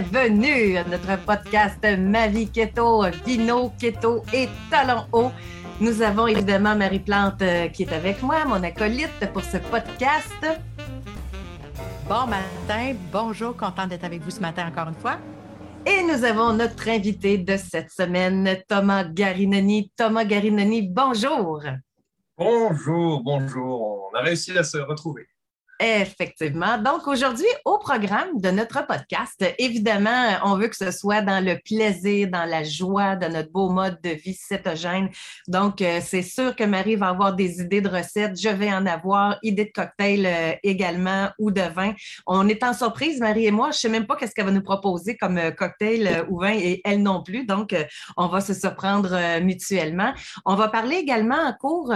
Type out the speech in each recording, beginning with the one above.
bienvenue à notre podcast Ma vie keto, vino, keto et talent haut. Nous avons évidemment Marie Plante euh, qui est avec moi, mon acolyte pour ce podcast. Bon matin, bonjour, content d'être avec vous ce matin encore une fois. Et nous avons notre invité de cette semaine, Thomas Garinoni. Thomas Garinoni, bonjour. Bonjour, bonjour. On a réussi à se retrouver. Effectivement. Donc, aujourd'hui, au programme de notre podcast, évidemment, on veut que ce soit dans le plaisir, dans la joie de notre beau mode de vie cétogène. Donc, euh, c'est sûr que Marie va avoir des idées de recettes. Je vais en avoir, idées de cocktails euh, également ou de vin. On est en surprise, Marie et moi. Je ne sais même pas qu'est-ce qu'elle va nous proposer comme euh, cocktail ou vin et elle non plus. Donc, on va se surprendre mutuellement. On va parler également en cours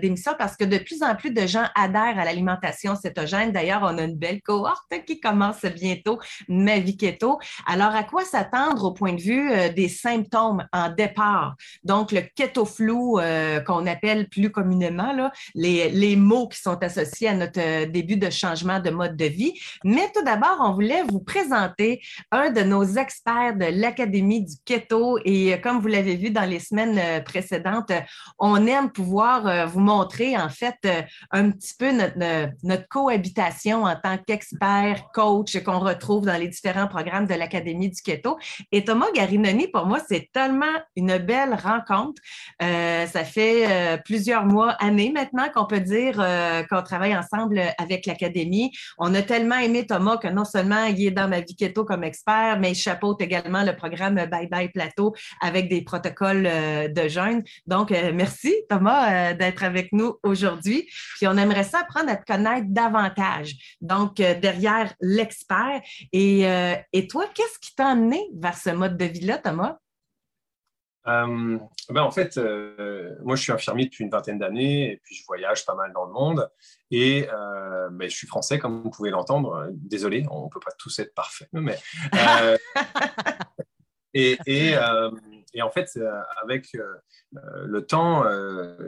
d'émission parce que de plus en plus de gens adhèrent à l'alimentation cétogène D'ailleurs, on a une belle cohorte qui commence bientôt, Ma vie keto. Alors, à quoi s'attendre au point de vue euh, des symptômes en départ? Donc, le keto flou euh, qu'on appelle plus communément, les, mots qui sont associés à notre euh, début de changement de mode de vie. Mais tout d'abord, on voulait vous présenter un de nos experts de l'Académie du keto. Et comme vous l'avez vu dans les semaines précédentes, on aime pouvoir vous montrer en fait un petit peu notre, notre co en tant qu'expert, coach qu'on retrouve dans les différents programmes de l'Académie du Keto. Et Thomas Garinoni, pour moi, c'est tellement une belle rencontre. Euh, ça fait euh, plusieurs mois, années maintenant qu'on peut dire euh, qu'on travaille ensemble avec l'Académie. On a tellement aimé Thomas que non seulement il est dans ma vie keto comme expert, mais il chapeaute également le programme Bye Bye Plateau avec des protocoles de jeûne. Donc, merci Thomas d'être avec nous aujourd'hui. Puis on aimerait ça apprendre à te connaître davantage donc, euh, derrière l'expert. Et, euh, et, toi, qu'est-ce qui t'a amené vers ce mode de vie-là, Thomas? Euh, ben en fait, moi, je suis infirmier depuis une vingtaine d'années et puis je voyage pas mal dans le monde. Et ben, je suis français, comme vous pouvez l'entendre. Désolé, on ne peut pas tous être parfaits, mais. et, et, et, en fait, avec le temps,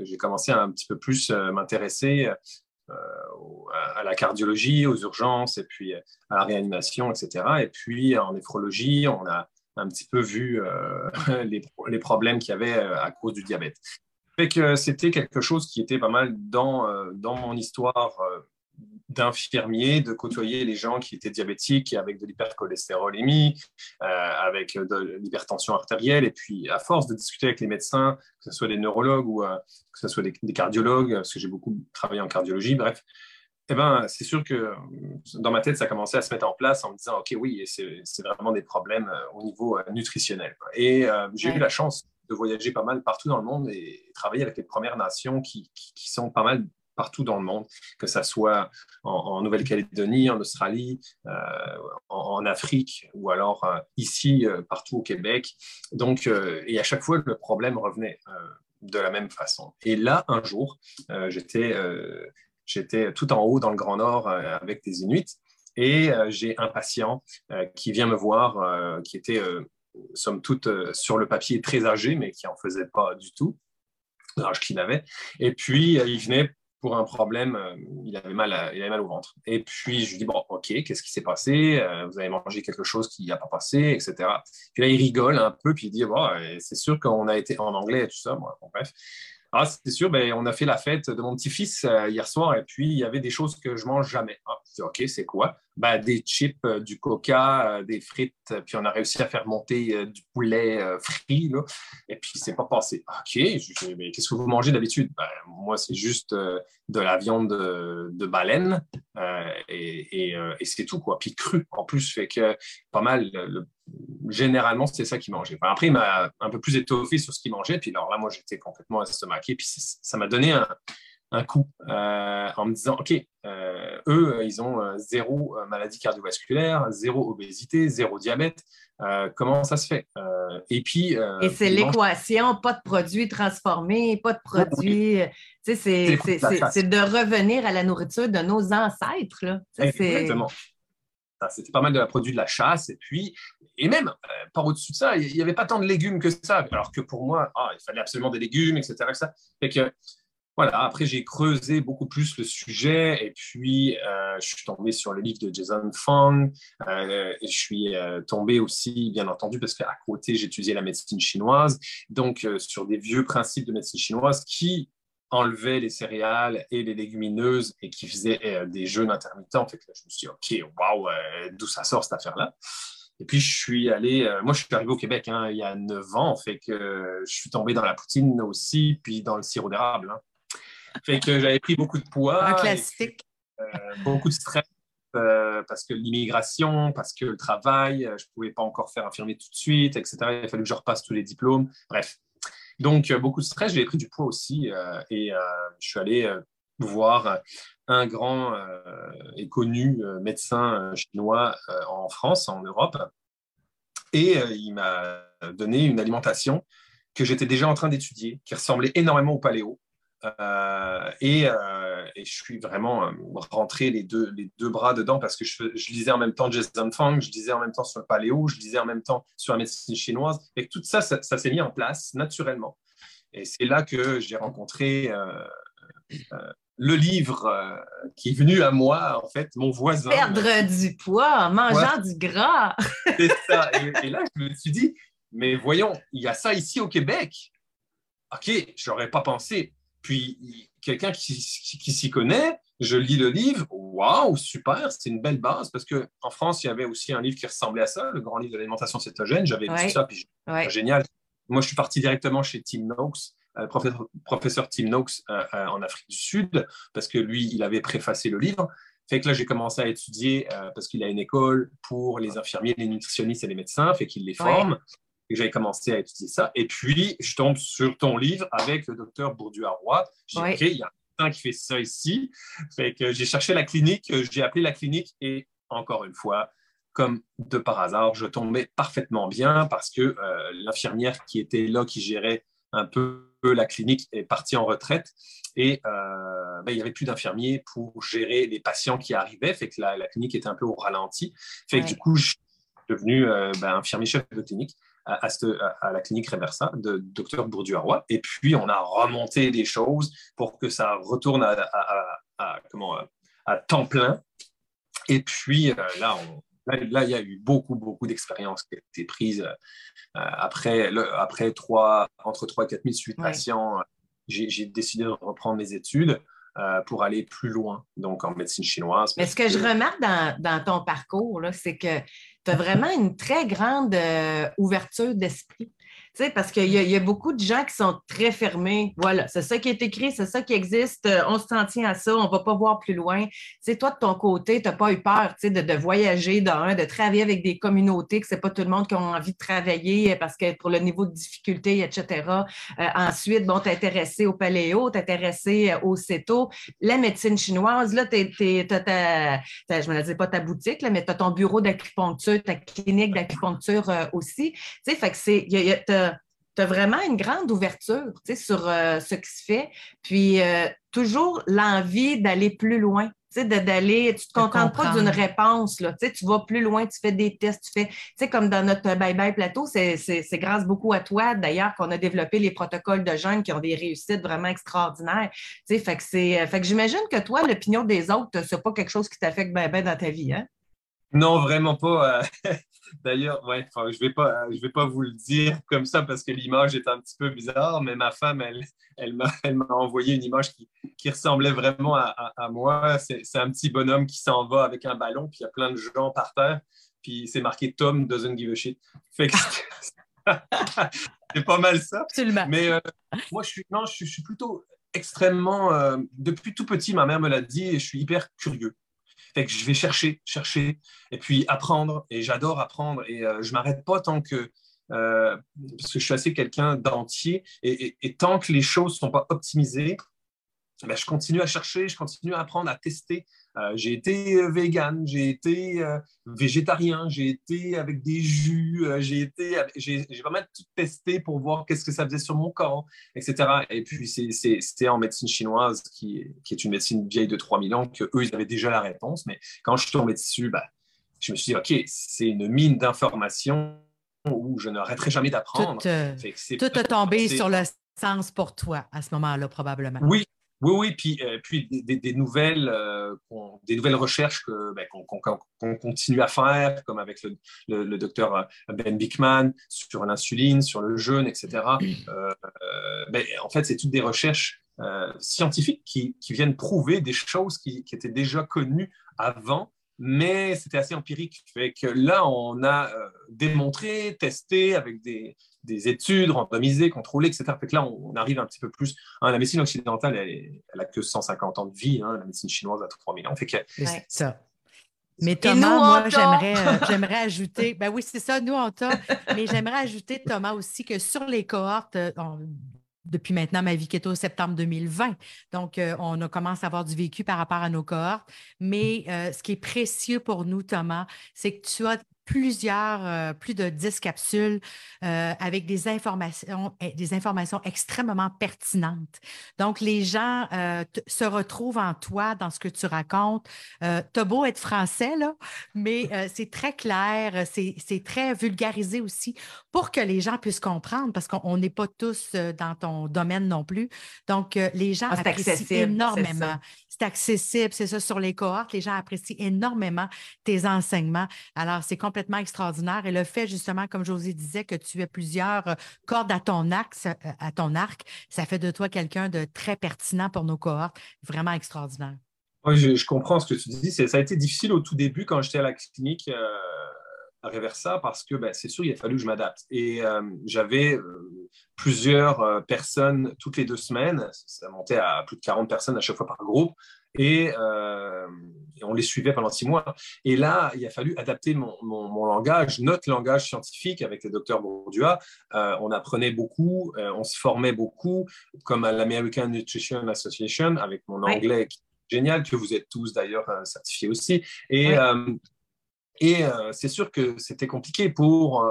j'ai commencé à un petit peu plus m'intéresser à la cardiologie, aux urgences, et puis à la réanimation, etc. Et puis en néphrologie, on a un petit peu vu euh, les, problèmes qu'il y avait euh, à cause du diabète. Fait c'était quelque chose qui était pas mal dans, dans mon histoire d'infirmiers, de côtoyer les gens qui étaient diabétiques avec de l'hypercholestérolémie, euh, avec de l'hypertension artérielle. Et puis, à force de discuter avec les médecins, que ce soit des neurologues ou euh, que ce soit des, cardiologues, parce que j'ai beaucoup travaillé en cardiologie, bref, eh ben, c'est sûr que dans ma tête, ça commençait à se mettre en place en me disant, OK, oui, c'est vraiment des problèmes euh, au niveau nutritionnel. Et j'ai eu la chance de voyager pas mal partout dans le monde et travailler avec les Premières Nations qui, qui sont pas mal partout dans le monde, que ce soit en, Nouvelle-Calédonie, en Australie, euh, en, Afrique ou alors euh, ici, euh, partout au Québec. Donc, et à chaque fois, le problème revenait de la même façon. Et là, un jour, j'étais j'étais tout en haut dans le Grand Nord avec des Inuits et j'ai un patient qui vient me voir, qui était, somme toute, sur le papier très âgé, mais qui n'en faisait pas du tout l'âge qu'il avait. Et puis, il venait pour un problème, euh, il, avait mal il avait mal au ventre. Et puis, je lui dis, bon, OK, qu'est-ce qui s'est passé? Euh, Vous avez mangé quelque chose qui n'a pas passé, etc. Puis là, il rigole un peu, puis il dit, bon, c'est sûr qu'on a été en anglais et tout ça. Bon, bref. Ah, c'est sûr, ben, on a fait la fête de mon petit-fils euh, hier soir et puis il y avait des choses que je mange jamais. Ah, OK, c'est quoi? Ben, des chips, euh, du coca, euh, des frites, puis on a réussi à faire monter du poulet frit. Là, et puis, c'est pas passé. OK, mais qu'est-ce que vous mangez d'habitude? Ben, moi, c'est juste de la viande de, baleine et, et, c'est tout. Quoi. Puis cru en plus, fait que pas mal. Le, généralement, c'était ça qu'il mangeait. après, il m'a un peu plus étoffé sur ce qu'il mangeait. Puis alors là, moi, j'étais complètement estomaqué. Puis ça m'a donné un, coup euh, en me disant, OK, euh, eux, ils ont euh, zéro maladie cardiovasculaire, zéro obésité, zéro diabète. comment ça se fait? et puis... et c'est l'équation, pas de produits transformés, pas de produits... Tu sais, c'est de revenir à la nourriture de nos ancêtres. Là. Exactement. C'était pas mal de la produit de la chasse. Et puis, et même, euh, par au-dessus de ça, il n'y avait pas tant de légumes que ça. Alors que pour moi, ah, il fallait absolument des légumes, etc. Fait que voilà, après j'ai creusé beaucoup plus le sujet et puis euh, je suis tombé sur le livre de Jason Fong. Euh, je suis euh, tombé aussi, bien entendu, parce qu'à côté étudié la médecine chinoise, donc sur des vieux principes de médecine chinoise qui enlevaient les céréales et les légumineuses et qui faisaient des jeûnes intermittents. Fait que je me suis dit, OK, waouh, d'où ça sort cette affaire-là? Et puis, je suis allé, moi, je suis arrivé au Québec hein, il y a neuf ans, fait que je suis tombé dans la poutine aussi, puis dans le sirop d'érable. Hein. Fait que j'avais pris beaucoup de poids. Un classique. Euh, beaucoup de stress euh, parce que l'immigration, parce que le travail, euh, je ne pouvais pas encore faire infirmier tout de suite, etc. Il a fallu que je repasse tous les diplômes. Bref. Donc, beaucoup de stress. J'ai pris du poids aussi et je suis allé voir un grand et connu médecin chinois en France, en Europe. Et il m'a donné une alimentation que j'étais déjà en train d'étudier, qui ressemblait énormément au paléo. Euh, euh, et, je suis vraiment euh, rentré les deux, les deux bras dedans parce que je, lisais en même temps Jason Fang, je lisais en même temps sur le paléo, je lisais en même temps sur la médecine chinoise. Et tout ça, ça, s'est mis en place naturellement. Et c'est là que j'ai rencontré le livre qui est venu à moi, en fait, mon voisin. Perdre du poids en mangeant du gras. c'est ça. Et, et, là, je me suis dit, mais voyons, il y a ça ici au Québec. OK, je n'aurais pas pensé. Puis quelqu'un qui, s'y connaît, je lis le livre, waouh, super, c'est une belle base parce qu'en France, il y avait aussi un livre qui ressemblait à ça, le grand livre de l'alimentation cétogène. J'avais lu ça, puis génial. Moi, je suis parti directement chez Tim Noakes, euh, professeur, professeur, Tim Noakes euh, euh, en Afrique du Sud, parce que lui, il avait préfacé le livre. Fait que là, j'ai commencé à étudier parce qu'il a une école pour les infirmiers, les nutritionnistes et les médecins, fait qu'il les forme et j'avais commencé à étudier ça. Et puis, je tombe sur ton livre avec le docteur Bourdieu-Roy. J'ai dit, OK, il y a un qui fait ça ici. Fait que j'ai cherché la clinique, j'ai appelé la clinique et encore une fois, comme de par hasard, je tombais parfaitement bien parce que euh, l'infirmière qui était là, qui gérait un peu la clinique, est partie en retraite et euh, ben, il n'y avait plus d'infirmiers pour gérer les patients qui arrivaient. Fait que la, clinique était un peu au ralenti. Fait que du coup, je suis devenu euh, ben, infirmier chef de clinique à, la clinique Reversa de Dr Bourdieu-Roy. Et puis, on a remonté des choses pour que ça retourne à, comment, à temps plein. Et puis, euh, là, là, il y a eu beaucoup, beaucoup d'expériences qui ont été prises. Euh, après, après trois, entre 3 et 4 000 suites patients, j'ai décidé de reprendre mes études. Euh, pour aller plus loin, donc en médecine chinoise. Mais ce que, je remarque dans, ton parcours, c'est que tu as vraiment une très grande euh, ouverture d'esprit parce qu'il y, a beaucoup de gens qui sont très fermés. Voilà, c'est ça qui est écrit, c'est ça qui existe, euh, on se tient à ça, on ne va pas voir plus loin. sais, toi, de ton côté, tu n'as pas eu peur de, de voyager, de, travailler avec des communautés, que ce n'est pas tout le monde qui a envie de travailler euh, parce que pour le niveau de difficulté, etc. Euh, ensuite, bon, t'intéressé au paléo, t'intéressé au CETO. La médecine chinoise, là, tu ta, je me disais pas ta boutique, là, mais tu as ton bureau d'acupuncture, ta clinique d'acupuncture aussi. Tu sais, c'est, tu as vraiment une grande ouverture sur euh, ce qui se fait, puis euh, toujours l'envie d'aller plus loin. D'aller, tu ne te contentes pas d'une réponse, là, tu vas plus loin, tu fais des tests, tu fais, comme dans notre bye-bye plateau, c'est grâce beaucoup à toi, d'ailleurs, qu'on a développé les protocoles de jeunes qui ont des réussites vraiment extraordinaires. Fait que, fait que j'imagine que toi, l'opinion des autres, ce n'est pas quelque chose qui t'affecte bien ben dans ta vie. Hein? Non, vraiment pas. D'ailleurs, ouais, je ne vais, pas, je vais pas vous le dire comme ça parce que l'image est un petit peu bizarre, mais ma femme, elle, elle m'a envoyé une image qui, qui ressemblait vraiment à, à, moi. C'est un petit bonhomme qui s'en va avec un ballon, puis il y a plein de gens par terre, puis c'est marqué Tom doesn't give a shit. c'est pas mal ça. Absolument. Mais euh, moi, je suis, non, je, suis plutôt extrêmement. Euh, depuis tout petit, ma mère me l'a dit, et je suis hyper curieux. Que je vais chercher, chercher, et puis apprendre. Et j'adore apprendre. Et euh, je m'arrête pas tant que. Euh, parce que je suis assez quelqu'un d'entier. Et, tant que les choses ne sont pas optimisées, ben, je continue à chercher, je continue à apprendre, à tester. Euh, j'ai été euh, vegan, j'ai été euh, végétarien, j'ai été avec des jus, j'ai été, j'ai pas mal tout testé pour voir qu'est-ce que ça faisait sur mon corps, etc. Et puis c'est en médecine chinoise qui, qui, est une médecine vieille de 3000 ans que eux ils avaient déjà la réponse. Mais quand je suis tombé dessus, bah, je me suis dit ok, c'est une mine d'informations où je n'arrêterai jamais d'apprendre. Tout, tout a tombé sur le sens pour toi à ce moment-là probablement. Oui, Oui, oui, puis, euh, des, nouvelles, euh, des nouvelles recherches ben, qu'on continue à faire, comme avec le, docteur euh, Ben Bickman sur l'insuline, sur le jeûne, etc. Ben, en fait, c'est toutes des recherches scientifiques qui, viennent prouver des choses qui, étaient déjà connues avant mais c'était assez empirique. Là, on a démontré, testé avec des, des études randomisées, contrôlées, etc. Fait que là, on, arrive un petit peu plus. Hein, la médecine occidentale, elle, elle, a que 150 ans de vie. Hein, la médecine chinoise a 3000 ans. Fait que, ça. Mais Thomas, moi, j'aimerais, euh, j'aimerais ajouter, ben oui, c'est ça, nous, on t'a, mais j'aimerais ajouter, Thomas, aussi que sur les cohortes, euh, depuis maintenant ma vie keto septembre 2020. Donc, euh, on a commencé à avoir du vécu par rapport à nos cohortes. Mais ce qui est précieux pour nous, Thomas, c'est que tu as plusieurs, euh, plus de 10 capsules euh, avec des informations, eh, des informations extrêmement pertinentes. Donc, les gens euh, se retrouvent en toi, dans ce que tu racontes. tu as beau être français, là, mais c'est très clair, c'est très vulgarisé aussi pour que les gens puissent comprendre, parce qu'on n'est pas tous dans ton domaine non plus. Donc, les gens ah, apprécient énormément. C'est accessible, c'est ça, sur les cohortes, les gens apprécient énormément tes enseignements. Alors, c'est complètement extraordinaire. Et le fait, justement, comme José disait, que tu aies plusieurs euh, cordes à ton, axe, euh, à ton arc, ça fait de toi quelqu'un de très pertinent pour nos cohortes. Vraiment extraordinaire. Oui, je, comprends ce que tu dis. Ça a été difficile au tout début quand j'étais à la clinique. Euh, Reversa parce que ben, c'est sûr, il a fallu que je m'adapte. Et j'avais plusieurs personnes toutes les deux semaines. Ça montait à plus de 40 personnes à chaque fois par groupe. Euh, et, on les suivait pendant six mois. Et là, il a fallu adapter mon, langage, notre langage scientifique avec le docteur Bourdua. Euh, on apprenait beaucoup, euh, on se formait beaucoup, comme à l'American Nutrition Association, avec mon anglais génial, que vous êtes tous d'ailleurs certifiés aussi. Et, et c'est sûr que c'était compliqué pour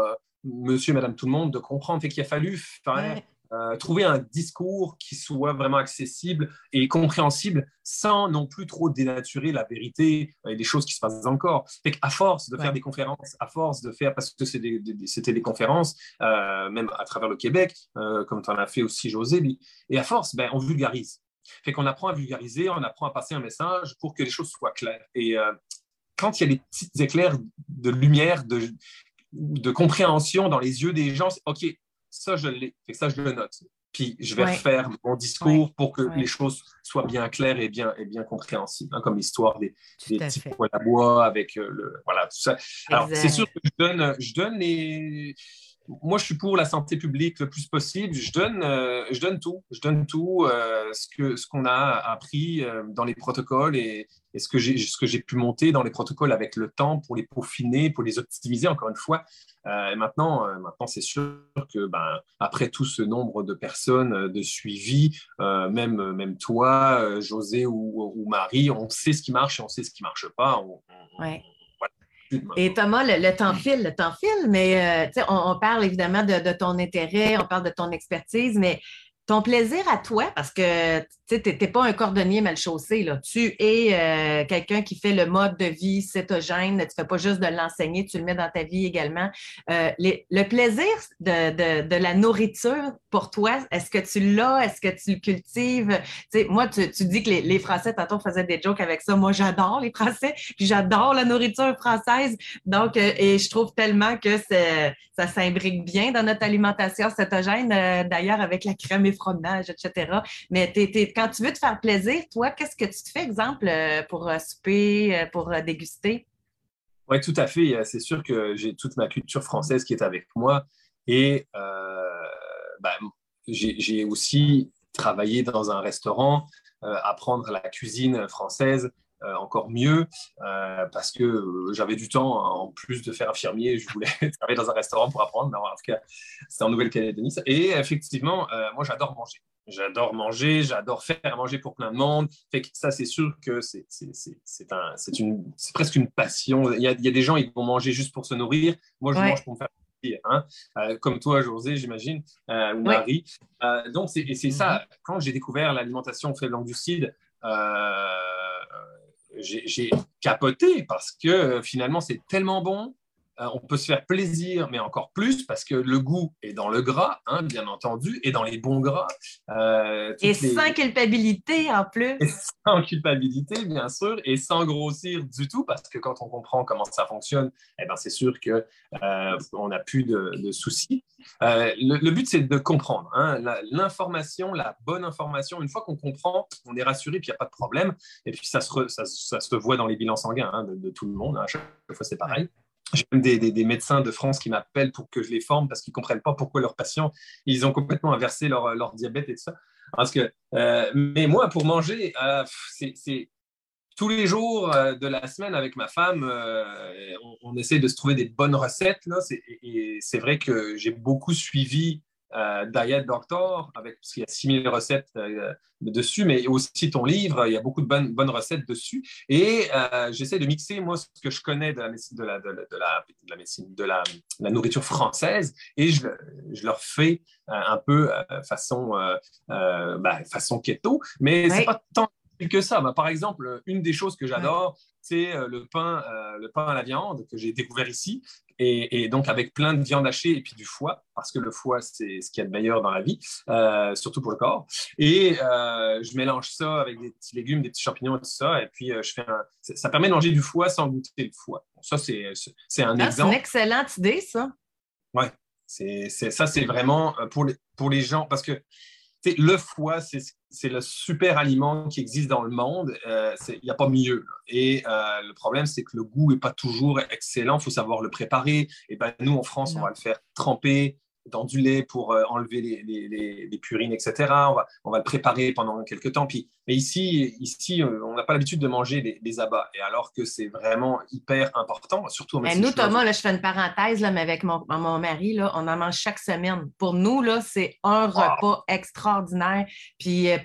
monsieur et madame tout le monde de comprendre. Fait qu'il a fallu faire euh, trouver un discours qui soit vraiment accessible et compréhensible sans non plus trop dénaturer la vérité et les choses qui se passent dans le corps. à force de faire des conférences, à force de faire, parce que c'était des, conférences, euh, même à travers le Québec, euh, comme tu en as fait aussi, José, et à force, ben, on vulgarise. Fait qu'on apprend à vulgariser, on apprend à passer un message pour que les choses soient claires. Et quand il y a des petites éclairs de lumière, de, de compréhension dans les yeux des gens, c'est OK, ça, je l'ai. Ça, je le note. Puis je vais refaire mon discours pour que les choses soient bien claires et bien, et bien compréhensibles, hein, comme l'histoire des, des petits poils à bois avec euh, le. Voilà, tout ça. Alors, c'est sûr que je donne, je donne les moi, je suis pour la santé publique le plus possible. Je donne, euh, je donne tout. Je donne tout, euh, ce qu'on ce qu'on a appris euh, dans les protocoles et, et ce que j'ai pu monter dans les protocoles avec le temps pour les peaufiner, pour les optimiser, encore une fois. maintenant, maintenant c'est sûr que ben, après tout ce nombre de personnes de suivi, même, même toi, José ou, ou, Marie, on sait ce qui marche et on sait ce qui ne marche pas. On, et Thomas, le, temps file, le temps file, mais euh, on, on, parle évidemment de, de, ton intérêt, on parle de ton expertise, mais ton plaisir à toi, parce que tu n'es pas un cordonnier mal chaussé, là. tu es euh, quelqu'un qui fait le mode de vie cétogène, tu ne fais pas juste de l'enseigner, tu le mets dans ta vie également. Euh, le plaisir de, de, la nourriture pour toi, est-ce que tu l'as, est-ce que tu le cultives? moi, tu, tu, dis que les, les Français, tantôt, faisaient des jokes avec ça. Moi, j'adore les Français, puis j'adore la nourriture française. Donc, euh, et je trouve tellement que ça s'imbrique bien dans notre alimentation cétogène, d'ailleurs, avec la crème et fromage, etc. Mais quand tu veux te faire plaisir, toi, qu'est-ce que tu te fais, exemple, euh, pour euh, souper, euh, pour déguster? Oui, tout à fait. C'est sûr que j'ai toute ma culture française qui est avec moi. Et ben, j'ai aussi travaillé dans un restaurant, apprendre la cuisine française, encore mieux parce que j'avais du temps en plus de faire infirmier. Je voulais travailler dans un restaurant pour apprendre. en tout cas, c'est en Nouvelle-Calédonie. Et effectivement, moi, j'adore manger. J'adore manger, j'adore faire manger pour plein de monde. Fait que ça, c'est sûr que c'est presque une passion. Il y, a, il y, a, des gens, ils vont manger juste pour se nourrir. Moi, je mange pour me faire plaisir. Hein? Euh, comme toi, José, j'imagine, euh, ou Marie. Euh, donc, c'est ça. Mhm. Quand j'ai découvert l'alimentation faite glucides, j'ai capoté parce que finalement, c'est tellement bon on peut se faire plaisir, mais encore plus parce que le goût est dans le gras, hein, bien entendu, et dans les bons gras. Euh, et sans culpabilité en plus. sans culpabilité, bien sûr, et sans grossir du tout, parce que quand on comprend comment ça fonctionne, eh ben, c'est sûr qu'on euh, n'a plus de, soucis. Le, but, c'est de comprendre hein, l'information, la, bonne information. Une fois qu'on comprend, on est rassuré, puis il n'y a pas de problème. Et puis ça se, ça, se voit dans les bilans sanguins hein, de, tout le monde. À chaque fois, c'est pareil. J'ai même des, médecins de France qui m'appellent pour que je les forme parce qu'ils ne comprennent pas pourquoi leurs patients, ils ont complètement inversé leur, diabète et tout ça. Parce que, euh, mais moi, pour manger, euh, c'est tous les jours euh, de la semaine avec ma femme, on, essaie de se trouver des bonnes recettes. Là, et c'est vrai que j'ai beaucoup suivi euh, Diet Doctor, avec, parce qu'il y a 6000 recettes euh, dessus, mais aussi ton livre, il y a beaucoup de bonnes, bonnes recettes dessus. Et euh, j'essaie de mixer, moi, ce que je connais de la, de la, de la, de la, médecine, de la, nourriture française, et je, je leur fais un peu façon, bah, façon keto, mais c'est pas tant que ça. Bah, par exemple, une des choses que j'adore, c'est le pain, le pain à la viande que j'ai découvert ici, et, donc avec plein de viande hachée et puis du foie, parce que le foie, c'est ce qu'il y a de meilleur dans la vie, euh, surtout pour le corps. Et euh, je mélange ça avec des petits légumes, des petits champignons et tout ça, et puis euh, je fais un... Ça permet de manger du foie sans goûter le foie. ça, c'est un ah, exemple. C'est une excellente idée, ça. Oui, ça, c'est vraiment pour les, pour les gens, parce que le foie, c'est le super aliment qui existe dans le monde. Euh, il n'y a pas mieux. Et euh, le problème, c'est que le goût n'est pas toujours excellent. Il faut savoir le préparer. Et ben, nous, en France, on va le faire tremper dans du lait pour euh, enlever les, purines, etc. On va, on va le préparer pendant quelques temps. Puis, mais ici, ici euh, on n'a pas l'habitude de manger des, abats. Et alors que c'est vraiment hyper important, surtout en Nous, Thomas, là, je fais une parenthèse, là, mais avec mon, mon mari, là, on en mange chaque semaine. Pour nous, là, c'est un ah. repas extraordinaire. Puis, euh,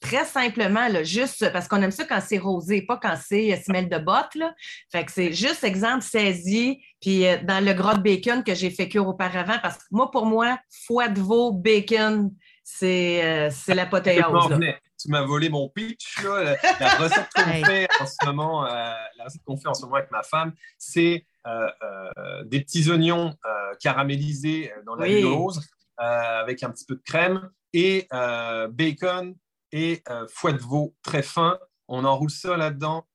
très simplement, là, juste parce qu'on aime ça quand c'est rosé, pas quand c'est semelle de botte. Là. Fait que c'est juste exemple saisi puis euh, dans le gras de bacon que j'ai fait cuire auparavant, parce que moi, pour moi, foie de veau, bacon, c'est euh, l'apothéose. Tu m'as volé mon pitch. Là. La, recette qu'on fait en ce moment, euh, la recette qu'on fait en ce moment avec ma femme, c'est des petits oignons caramélisés dans la oui. avec un petit peu de crème et bacon et foie de veau très fin. On enroule ça là-dedans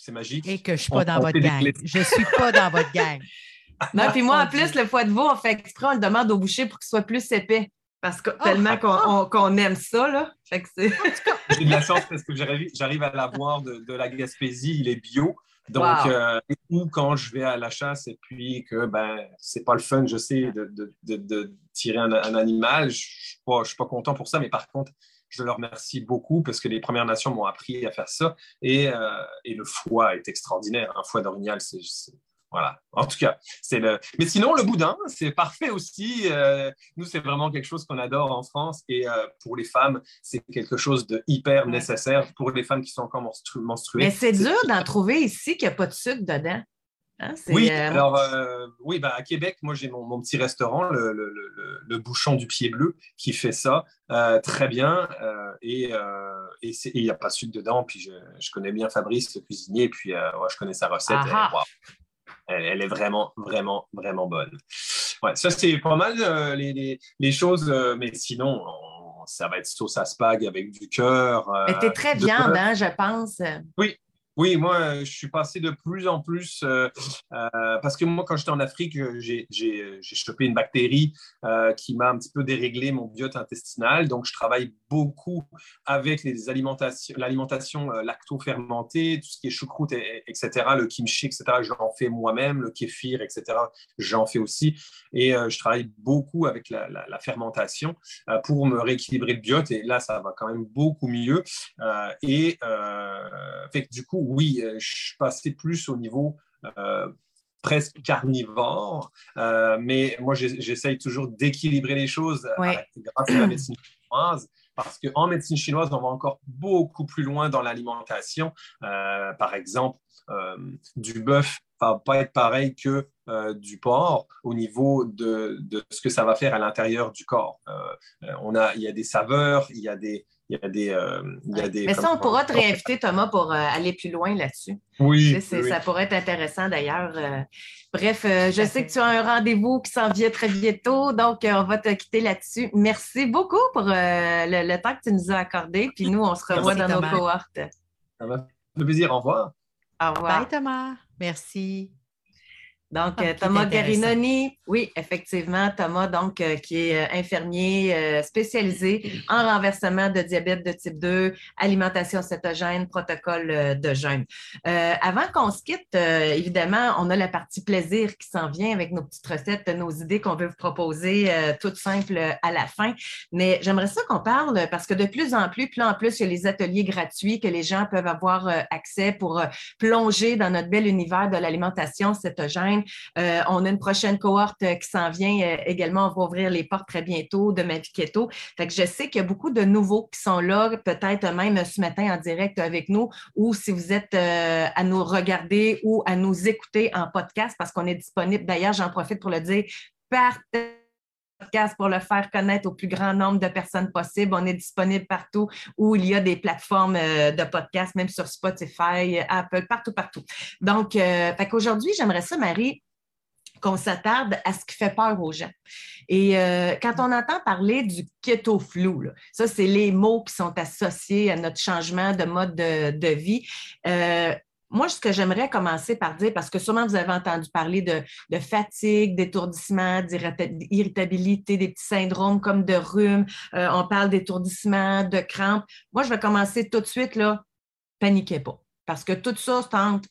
c'est magique. Et que je ne suis pas dans votre gang. Je ne suis pas dans votre gang. Non, puis moi, en plus, le foie de veau, on fait exprès, on le demande au boucher pour qu'il soit plus épais. Parce que ah, tellement ah, qu'on aime ça, là. J'ai de la chance parce que j'arrive à l'avoir de, de, la Gaspésie, il est bio. Donc, euh, ou quand je vais à la chasse et puis que ben, c'est pas le fun, je sais, de, de, de tirer un, animal, je ne suis, pas content pour ça, mais par contre, je leur remercie beaucoup parce que les Premières Nations m'ont appris à faire ça. Et, euh, et, le foie est extraordinaire. Un foie d'orignal, c'est. Voilà. En tout cas, c'est le. Mais sinon, le boudin, c'est parfait aussi. Euh, nous, c'est vraiment quelque chose qu'on adore en France. Et euh, pour les femmes, c'est quelque chose de hyper nécessaire pour les femmes qui sont encore menstruées. Mais c'est dur d'en trouver ici qu'il n'y a pas de sucre dedans. Hein, oui, euh, alors euh, oui, bah, à Québec, moi j'ai mon, petit restaurant, le, Bouchon du Pied Bleu, qui fait ça euh, très bien. et il n'y a pas de sucre dedans. Puis je, connais bien Fabrice, le cuisinier, et puis je connais sa recette. Elle, est vraiment, vraiment, vraiment bonne. Ouais, ça, c'est pas mal les, choses, mais sinon, ça va être sauce à spag avec du cœur. mais t'es très viande, hein, je pense. Oui, oui, moi, euh, je suis passé de plus en plus, euh, euh, parce que moi, quand j'étais en Afrique, j'ai chopé une bactérie qui m'a un petit peu déréglé mon biote intestinal. Donc, je travaille beaucoup avec l'alimentation lacto-fermentée, tout ce qui est choucroute, etc., le kimchi, etc., j'en fais moi-même, le kéfir, etc., j'en fais aussi. Et je travaille beaucoup avec la, fermentation pour me rééquilibrer le biote. Et là, ça va quand même beaucoup mieux. et fait du coup, oui, euh, je suis passé plus au niveau euh, presque carnivore, euh, mais moi, j'essaye toujours d'équilibrer les choses grâce à la médecine chinoise. Parce qu'en médecine chinoise, on va encore beaucoup plus loin dans l'alimentation. par exemple, du bœuf va pas être pareil que du porc au niveau de, de, ce que ça va faire à l'intérieur du corps. on a, il y a des saveurs, il y a des, il y a des. Euh, Mais ça, on pourra te réinviter, Thomas, pour euh, aller plus loin là-dessus. Oui, Ça pourrait être intéressant d'ailleurs. Euh. bref, je sais que tu as un rendez-vous qui s'en vient très bientôt, donc on va te quitter là-dessus. Merci beaucoup pour le, temps que tu nous as accordé. Puis nous, on se revoit dans nos cohortes. Ça m'a fait plaisir. Au revoir. Au revoir. Bye, Thomas. Merci. Donc, ah, euh, Thomas Garinoni, oui, effectivement, Thomas, donc, euh, qui est euh, infirmier spécialisé en renversement de diabète de type 2, alimentation cétogène, protocole de jeûne. avant qu'on se quitte, évidemment, on a la partie plaisir qui s'en vient avec nos petites recettes, nos idées qu'on veut vous proposer toutes simples à la fin. Mais j'aimerais ça qu'on parle parce que de plus en plus, plus en plus, il y a les ateliers gratuits que les gens peuvent avoir accès pour plonger dans notre bel univers de l'alimentation cétogène euh, on a une prochaine cohorte euh, qui s'en vient euh, également. On va ouvrir les portes très bientôt de Ma Keto. Fait je sais qu'il y a beaucoup de nouveaux qui sont là, peut-être même ce matin en direct avec nous, ou si vous êtes à nous regarder ou à nous écouter en podcast, parce qu'on est disponible. D'ailleurs, j'en profite pour le dire, podcast pour le faire connaître au plus grand nombre de personnes possible. On est disponible partout où il y a des plateformes de podcast, même sur Spotify, Apple, partout, partout. Donc, euh, aujourd'hui, j'aimerais ça, Marie, qu'on s'attarde à ce qui fait peur aux gens. Et euh, quand on entend parler du keto flou, ça, c'est les mots qui sont associés à notre changement de mode de, vie. Euh, moi, ce que j'aimerais commencer par dire, parce que sûrement vous avez entendu parler de, fatigue, d'étourdissement, d'irritabilité, des petits syndromes comme de rhume, euh, on parle d'étourdissement, de crampes. Moi, je vais commencer tout de suite, là, paniquez pas. Parce que tout ça, c'est entre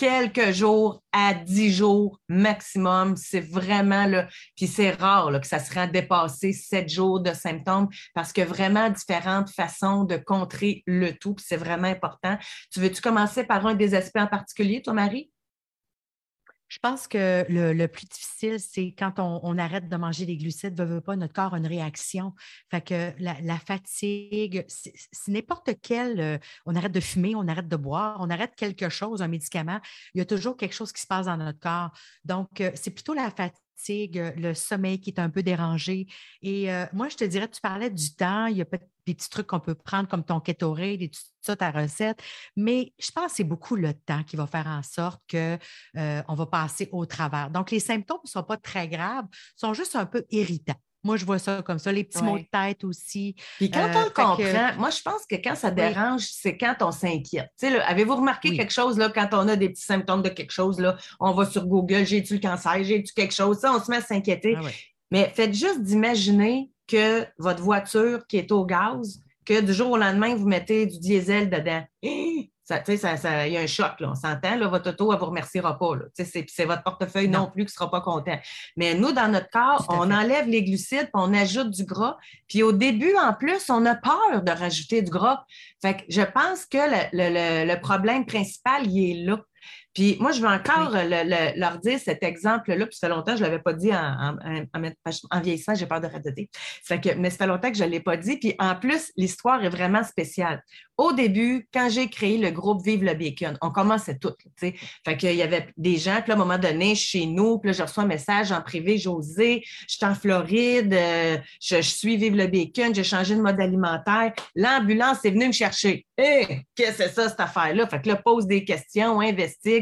quelques jours à dix jours maximum. C'est vraiment là, puis c'est rare que ça sera dépassé sept jours de symptômes parce que vraiment différentes façons de contrer le tout, c'est vraiment important. Tu veux-tu commencer par un des aspects en particulier, toi, Marie? Je pense que le, plus difficile, c'est quand on, arrête de manger des glucides, veut, pas, notre corps a une réaction. Fait que la, fatigue, c'est n'importe quel, euh, on arrête de fumer, on arrête de boire, on arrête quelque chose, un médicament, il y a toujours quelque chose qui se passe dans notre corps. Donc, euh, c'est plutôt la fatigue le sommeil qui est un peu dérangé. Et euh, moi, je te dirais, tu parlais du temps, il y a peut-être des petits trucs qu'on peut prendre comme ton ketoré, des tout ça, ta recette, mais je pense que c'est beaucoup le temps qui va faire en sorte qu'on euh, va passer au travers. Donc, les symptômes ne sont pas très graves, sont juste un peu irritants. Moi, je vois ça comme ça, les petits mots de tête aussi. Puis quand on le euh, comprend, moi, je pense que quand ça dérange, c'est quand on s'inquiète. Avez-vous remarqué quelque chose, là, quand on a des petits symptômes de quelque chose, là, on va sur Google, j'ai-tu le cancer, j'ai-tu quelque chose, ça, on se met à s'inquiéter. Ah Mais faites juste d'imaginer que votre voiture qui est au gaz, que du jour au lendemain, vous mettez du diesel dedans. il y a un choc, là, on s'entend, votre auto, elle ne vous remerciera pas. C'est votre portefeuille non. plus qui ne sera pas content. Mais nous, dans notre corps, on enlève les glucides, puis on ajoute du gras. Puis au début, en plus, on a peur de rajouter du gras. Fait que je pense que le problème principal, il est là. Puis moi, je veux encore leur dire cet exemple-là, puis ça fait longtemps que je ne l'avais pas dit en, en, vieillissant, j'ai peur de radoter. que, mais ça fait longtemps que je ne l'ai pas dit. Puis en plus, l'histoire est vraiment spéciale. Au début, quand j'ai créé le groupe Vive le Bacon, on commençait tout. sais. Fait qu'il y avait des gens, puis à un moment donné, chez nous, puis là, je reçois un message en privé, José, je suis en Floride, euh, je, suis Vive le Bacon, j'ai changé de mode alimentaire. L'ambulance est venue me chercher. Hé, qu'est-ce que c'est ça, cette affaire-là? Fait que là, pose des questions,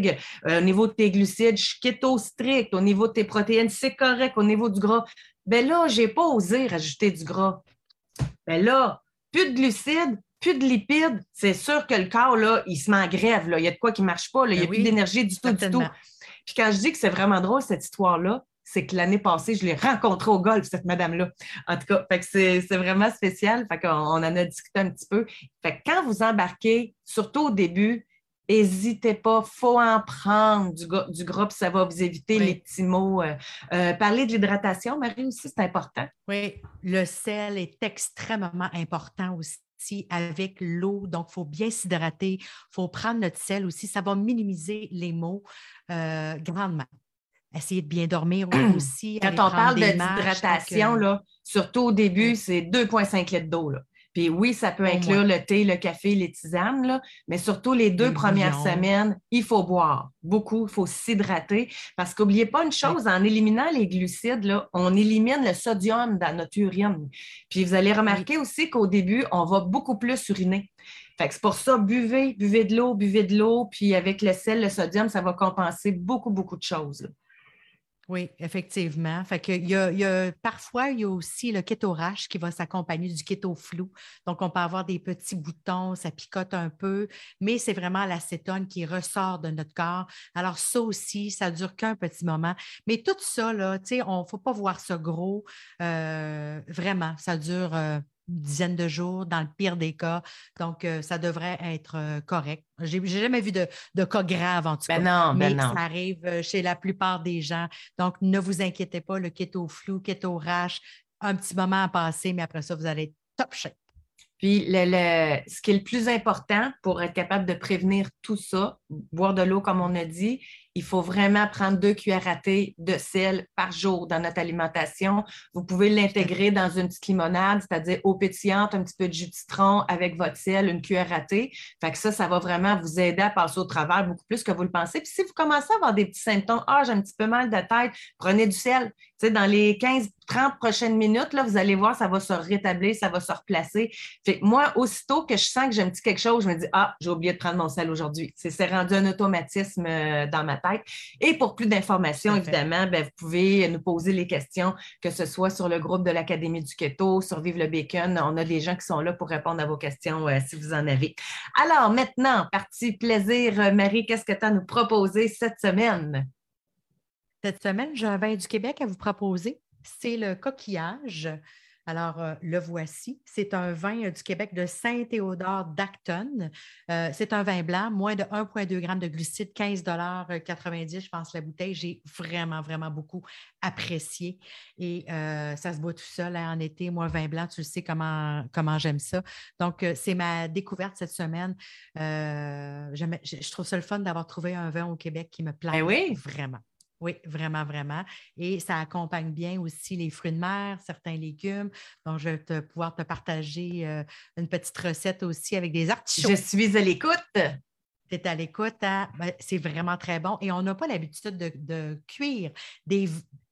Euh, au niveau de tes glucides, je suis keto strict. Au niveau de tes protéines, c'est correct. Au niveau du gras, ben là, j'ai pas osé rajouter du gras. Ben là, plus de glucides, plus de lipides, c'est sûr que le corps, là, il se met en grève. Là. Il y a de quoi qui ne marche pas. Là. Il n'y a ben plus d'énergie du tout, du tout. Puis quand je dis que c'est vraiment drôle, cette histoire-là, c'est que l'année passée, je l'ai rencontrée au golf, cette madame-là. En tout cas, c'est, vraiment spécial. Fait qu'on en a discuté un petit peu. Fait que quand vous embarquez, surtout au début, N'hésitez pas, il faut en prendre du, du gras, ça va vous éviter les petits mots. Euh, euh, parler de l'hydratation, Marie, aussi, c'est important. Oui, le sel est extrêmement important aussi avec l'eau. Donc, il faut bien s'hydrater. Il faut prendre notre sel aussi. Ça va minimiser les maux euh, grandement. Essayer de bien dormir aussi. Quand on parle d'hydratation, là, surtout au début, c'est 2,5 litres d'eau. Puis oui, ça peut inclure le thé, le café, les tisanes, là, mais surtout les deux premières semaines, il faut boire beaucoup, il faut s'hydrater. Parce qu'oubliez pas une chose, en éliminant les glucides, là, on élimine le sodium dans notre urine. Puis vous allez remarquer aussi qu'au début, on va beaucoup plus uriner. Fait que c'est pour ça, buvez, buvez de l'eau, buvez de l'eau, puis avec le sel, le sodium, ça va compenser beaucoup, beaucoup de choses. Oui, effectivement. Fait que y, a, parfois, il y a aussi le kétorage qui va s'accompagner du keto flou. Donc, on peut avoir des petits boutons, ça picote un peu, mais c'est vraiment l'acétone qui ressort de notre corps. Alors, ça aussi, ça ne dure qu'un petit moment. Mais tout ça, là, on ne faut pas voir ça gros. Euh, vraiment, ça dure. Euh, dizaine de jours, dans le pire des cas. Donc, euh, ça devrait être euh, correct. Je n'ai jamais vu de, cas graves en tout ben cas. Non, ben mais ça arrive euh, chez la plupart des gens. Donc, ne vous inquiétez pas, le keto flou, keto rash, un petit moment à passer, mais après ça, vous allez être top shape. Puis, le, ce qui est le plus important pour être capable de prévenir tout ça, boire de l'eau, comme on a dit, il faut vraiment prendre deux cuillères à thé de sel par jour dans notre alimentation. Vous pouvez l'intégrer dans une petite limonade, c'est-à-dire eau pétillante, un petit peu de jus de citron avec votre sel, une cuillère à thé. Fait que ça, ça va vraiment vous aider à passer au travers beaucoup plus que vous le pensez. Puis si vous commencez à avoir des petits symptômes, ah, j'ai un petit peu mal de tête, prenez du sel. Tu dans les 15, 30 prochaines minutes, là, vous allez voir, ça va se rétablir, ça va se replacer. Fait moi, aussitôt que je sens que j'ai un petit quelque chose, je me dis, ah, j'ai oublié de prendre mon sel aujourd'hui. C'est rendu un automatisme euh, dans ma tête. Et pour plus d'informations, évidemment, ben, vous pouvez nous poser les questions, que ce soit sur le groupe de l'Académie du Keto, sur Vive le Bacon. On a des gens qui sont là pour répondre à vos questions euh, si vous en avez. Alors, maintenant, partie plaisir, Marie, qu'est-ce que tu as à nous proposer cette semaine? Cette semaine, j'ai un vin du Québec à vous proposer. C'est le coquillage. Alors, euh, le voici. C'est un vin euh, du Québec de Saint-Théodore d'Acton. Euh, c'est un vin blanc, moins de 1,2 g de glucides, 15,90 je pense, la bouteille. J'ai vraiment, vraiment beaucoup apprécié. Et ça se boit tout seul hein, en été. Moi, vin blanc, tu le sais comment, comment j'aime ça. Donc, c'est ma découverte cette semaine. je trouve ça le fun d'avoir trouvé un vin au Québec qui me plaît ben oui. vraiment. Oui, vraiment, vraiment. Et ça accompagne bien aussi les fruits de mer, certains légumes. Donc, je vais te, pouvoir te partager euh, une petite recette aussi avec des artichauts. Je suis à l'écoute. Tu es à l'écoute. Hein? Ben, c'est vraiment très bon. Et on n'a pas l'habitude de, de, cuire des,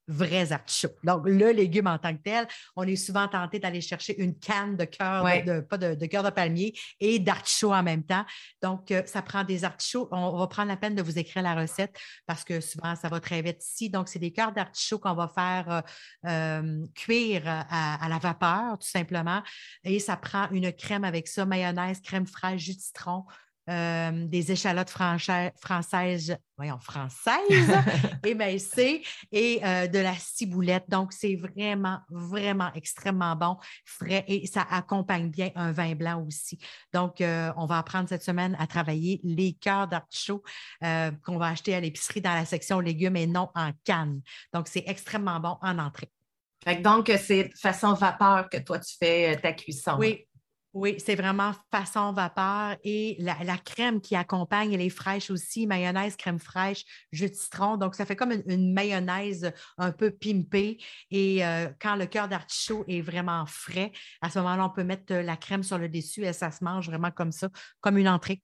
vrais artichauts. Donc, le légume en tant que tel, on est souvent tenté d'aller chercher une canne de cœur, de, pas de, cœur de palmier et d'artichauts en même temps. Donc, euh, ça prend des artichauts. On va prendre la peine de vous écrire la recette parce que souvent, ça va très vite ici. Donc, c'est des cœurs d'artichauts qu'on va faire euh, euh, cuire à, la vapeur, tout simplement. Et ça prend une crème avec ça, mayonnaise, crème fraîche, jus de citron, euh, des échalotes françaises, voyons, françaises, émincées et euh, de la ciboulette. Donc, c'est vraiment, vraiment extrêmement bon, frais et ça accompagne bien un vin blanc aussi. Donc, euh, on va apprendre cette semaine à travailler les cœurs d'artichaut qu'on va acheter à l'épicerie dans la section légumes et non en canne. Donc, c'est extrêmement bon en entrée. donc, c'est façon vapeur que toi, tu fais ta cuisson. Oui, oui, c'est vraiment façon vapeur et la, crème qui accompagne, elle est fraîche aussi, mayonnaise, crème fraîche, jus de citron. Donc, ça fait comme une, mayonnaise un peu pimpée. Et euh, quand le cœur d'artichaut est vraiment frais, à ce moment-là, on peut mettre la crème sur le dessus et ça se mange vraiment comme ça, comme une entrée.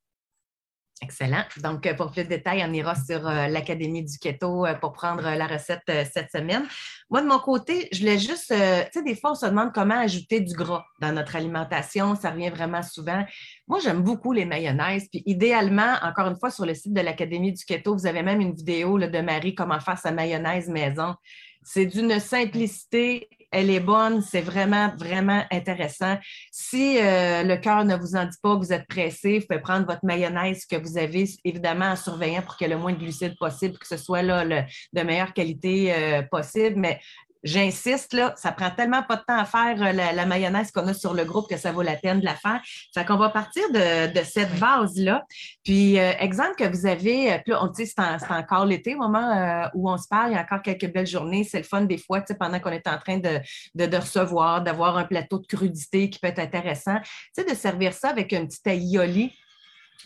Excellent. Donc, euh, pour plus de détails, on ira sur euh, l'Académie du Keto euh, pour prendre la recette cette semaine. Moi, de mon côté, je voulais juste, tu sais, des fois, on se demande comment ajouter du gras dans notre alimentation. Ça revient vraiment souvent. Moi, j'aime beaucoup les mayonnaises. Puis, idéalement, encore une fois, sur le site de l'Académie du Keto, vous avez même une vidéo de Marie, comment faire sa mayonnaise maison. C'est d'une simplicité elle est bonne, c'est vraiment, vraiment intéressant. Si euh, le cœur ne vous en dit pas vous êtes pressé, vous pouvez prendre votre mayonnaise que vous avez, évidemment en surveillant pour qu'il y ait le moins de glucides possible, que ce soit là, de meilleure qualité euh, possible. Mais J'insiste, là, ça prend tellement pas de temps à faire euh, la, mayonnaise qu'on a sur le groupe que ça vaut la peine de la faire. Fait qu'on va partir de, cette base-là. Puis, euh, exemple que vous avez, euh, puis on dit c'est encore l'été, au moment où on se parle, il y a encore quelques belles journées. C'est le fun des fois, pendant qu'on est en train de, recevoir, d'avoir un plateau de crudité qui peut être intéressant. Tu sais, de servir ça avec un petit aioli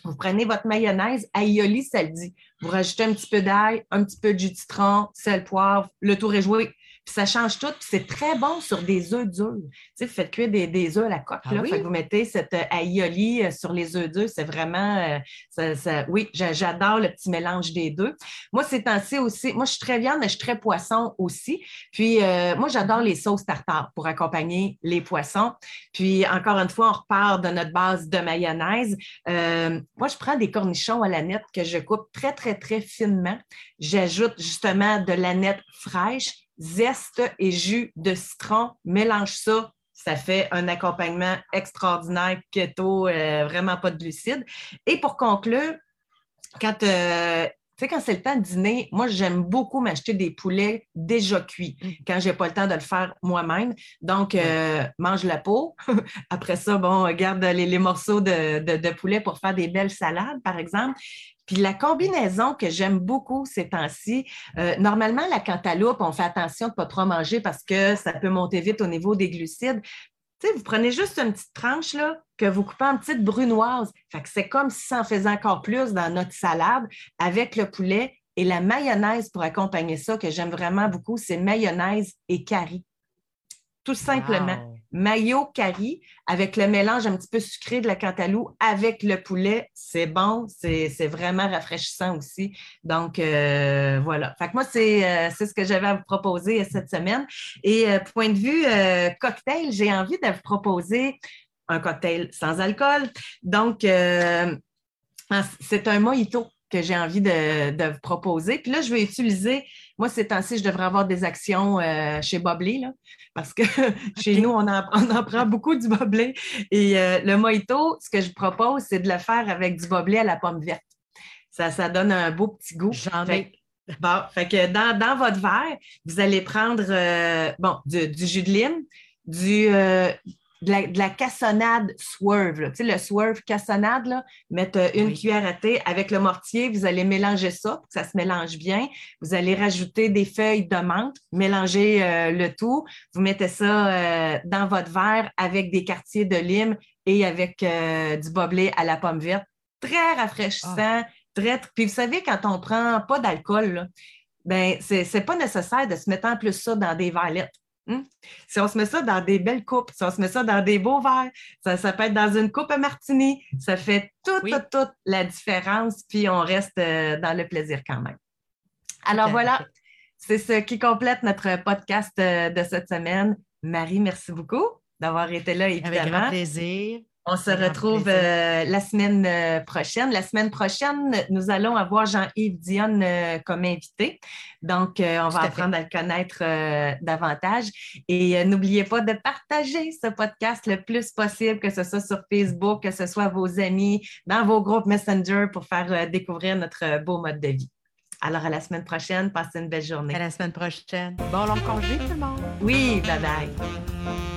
vous prenez votre mayonnaise, aioli, ça le dit. Vous rajoutez un petit peu d'ail, un petit peu de jus de citron, sel, poivre, le tour est joué. Puis ça change tout. Puis c'est très bon sur des œufs durs. Tu sais, vous faites cuire des, des œufs à la coque. Ah là, fait que vous mettez cette aioli sur les œufs durs. C'est vraiment, ça, oui, j'adore le petit mélange des deux. Moi, c'est ainsi aussi, moi, je suis très viande, mais je suis très poisson aussi. Puis, moi, j'adore les sauces tartare pour accompagner les poissons. Puis, encore une fois, on repart de notre base de mayonnaise. moi, je prends des cornichons à la nette que je coupe très, très, très finement. J'ajoute justement de la nette fraîche, zeste et jus de citron. Mélange ça. Ça fait un accompagnement extraordinaire, keto, euh, vraiment pas de glucides. Et pour conclure, quand euh, tu sais, quand c'est le temps de dîner, moi, j'aime beaucoup m'acheter des poulets déjà cuits mm. quand je n'ai pas le temps de le faire moi-même. Donc, euh, mange la peau. Après ça, bon, garde les, morceaux de, poulet pour faire des belles salades, par exemple. Puis la combinaison que j'aime beaucoup ces temps-ci, euh, normalement, la cantaloupe, on fait attention de ne pas trop manger parce que ça peut monter vite au niveau des glucides vous prenez juste une petite tranche là, que vous coupez en petites brunoises. Fait c'est comme si ça en faisait encore plus dans notre salade avec le poulet et la mayonnaise pour accompagner ça, que j'aime vraiment beaucoup, c'est mayonnaise et curry. Tout simplement mayo curry avec le mélange un petit peu sucré de la cantalou avec le poulet. C'est bon, c'est vraiment rafraîchissant aussi. Donc, euh, voilà. Fait que moi, euh, c'est ce que j'avais à vous proposer cette semaine. Et euh, point de vue cocktail, j'ai envie de vous proposer un cocktail sans alcool. Donc, c'est un mojito que j'ai envie de, vous proposer. Puis là, je vais utiliser, moi, ces temps-ci, je devrais avoir des actions chez Boblé, là, parce que chez nous, on en, prend beaucoup du boblé. Et euh, le mojito, ce que je propose, c'est de le faire avec du boblé à la pomme verte. Ça, ça donne un beau petit goût. J'en ai. Bon, fait que dans, votre verre, vous allez prendre euh, bon, du, jus de lime, du, euh, de la, cassonade swerve. Tu sais, le swerve cassonade, là, mettre euh, une cuillère à thé avec le mortier, vous allez mélanger ça pour que ça se mélange bien. Vous allez rajouter des feuilles de menthe, mélanger euh, le tout. Vous mettez ça euh, dans votre verre avec des quartiers de lime et avec du boblé à la pomme verte. Très rafraîchissant. Ah. Très, puis vous savez, quand on prend pas d'alcool, ben, c'est pas nécessaire de se mettre en plus ça dans des verres Hmm? Si on se met ça dans des belles coupes, si on se met ça dans des beaux verres, ça, peut être dans une coupe à martini, ça fait toute, toute, la différence, puis on reste euh, dans le plaisir quand même. Alors voilà, c'est ce qui complète notre podcast euh, de cette semaine. Marie, merci beaucoup d'avoir été là, évidemment. Avec grand plaisir. On se retrouve euh, la semaine euh, prochaine. La semaine prochaine, nous allons avoir Jean-Yves Dionne euh, comme invité. Donc, on va apprendre à le connaître davantage. Et n'oubliez pas de partager ce podcast le plus possible, que ce soit sur Facebook, que ce soit vos amis, dans vos groupes Messenger pour faire découvrir notre beau mode de vie. Alors, à la semaine prochaine. Passez une belle journée. À la semaine prochaine. Bon long congé, tout le monde. Oui, bye bye.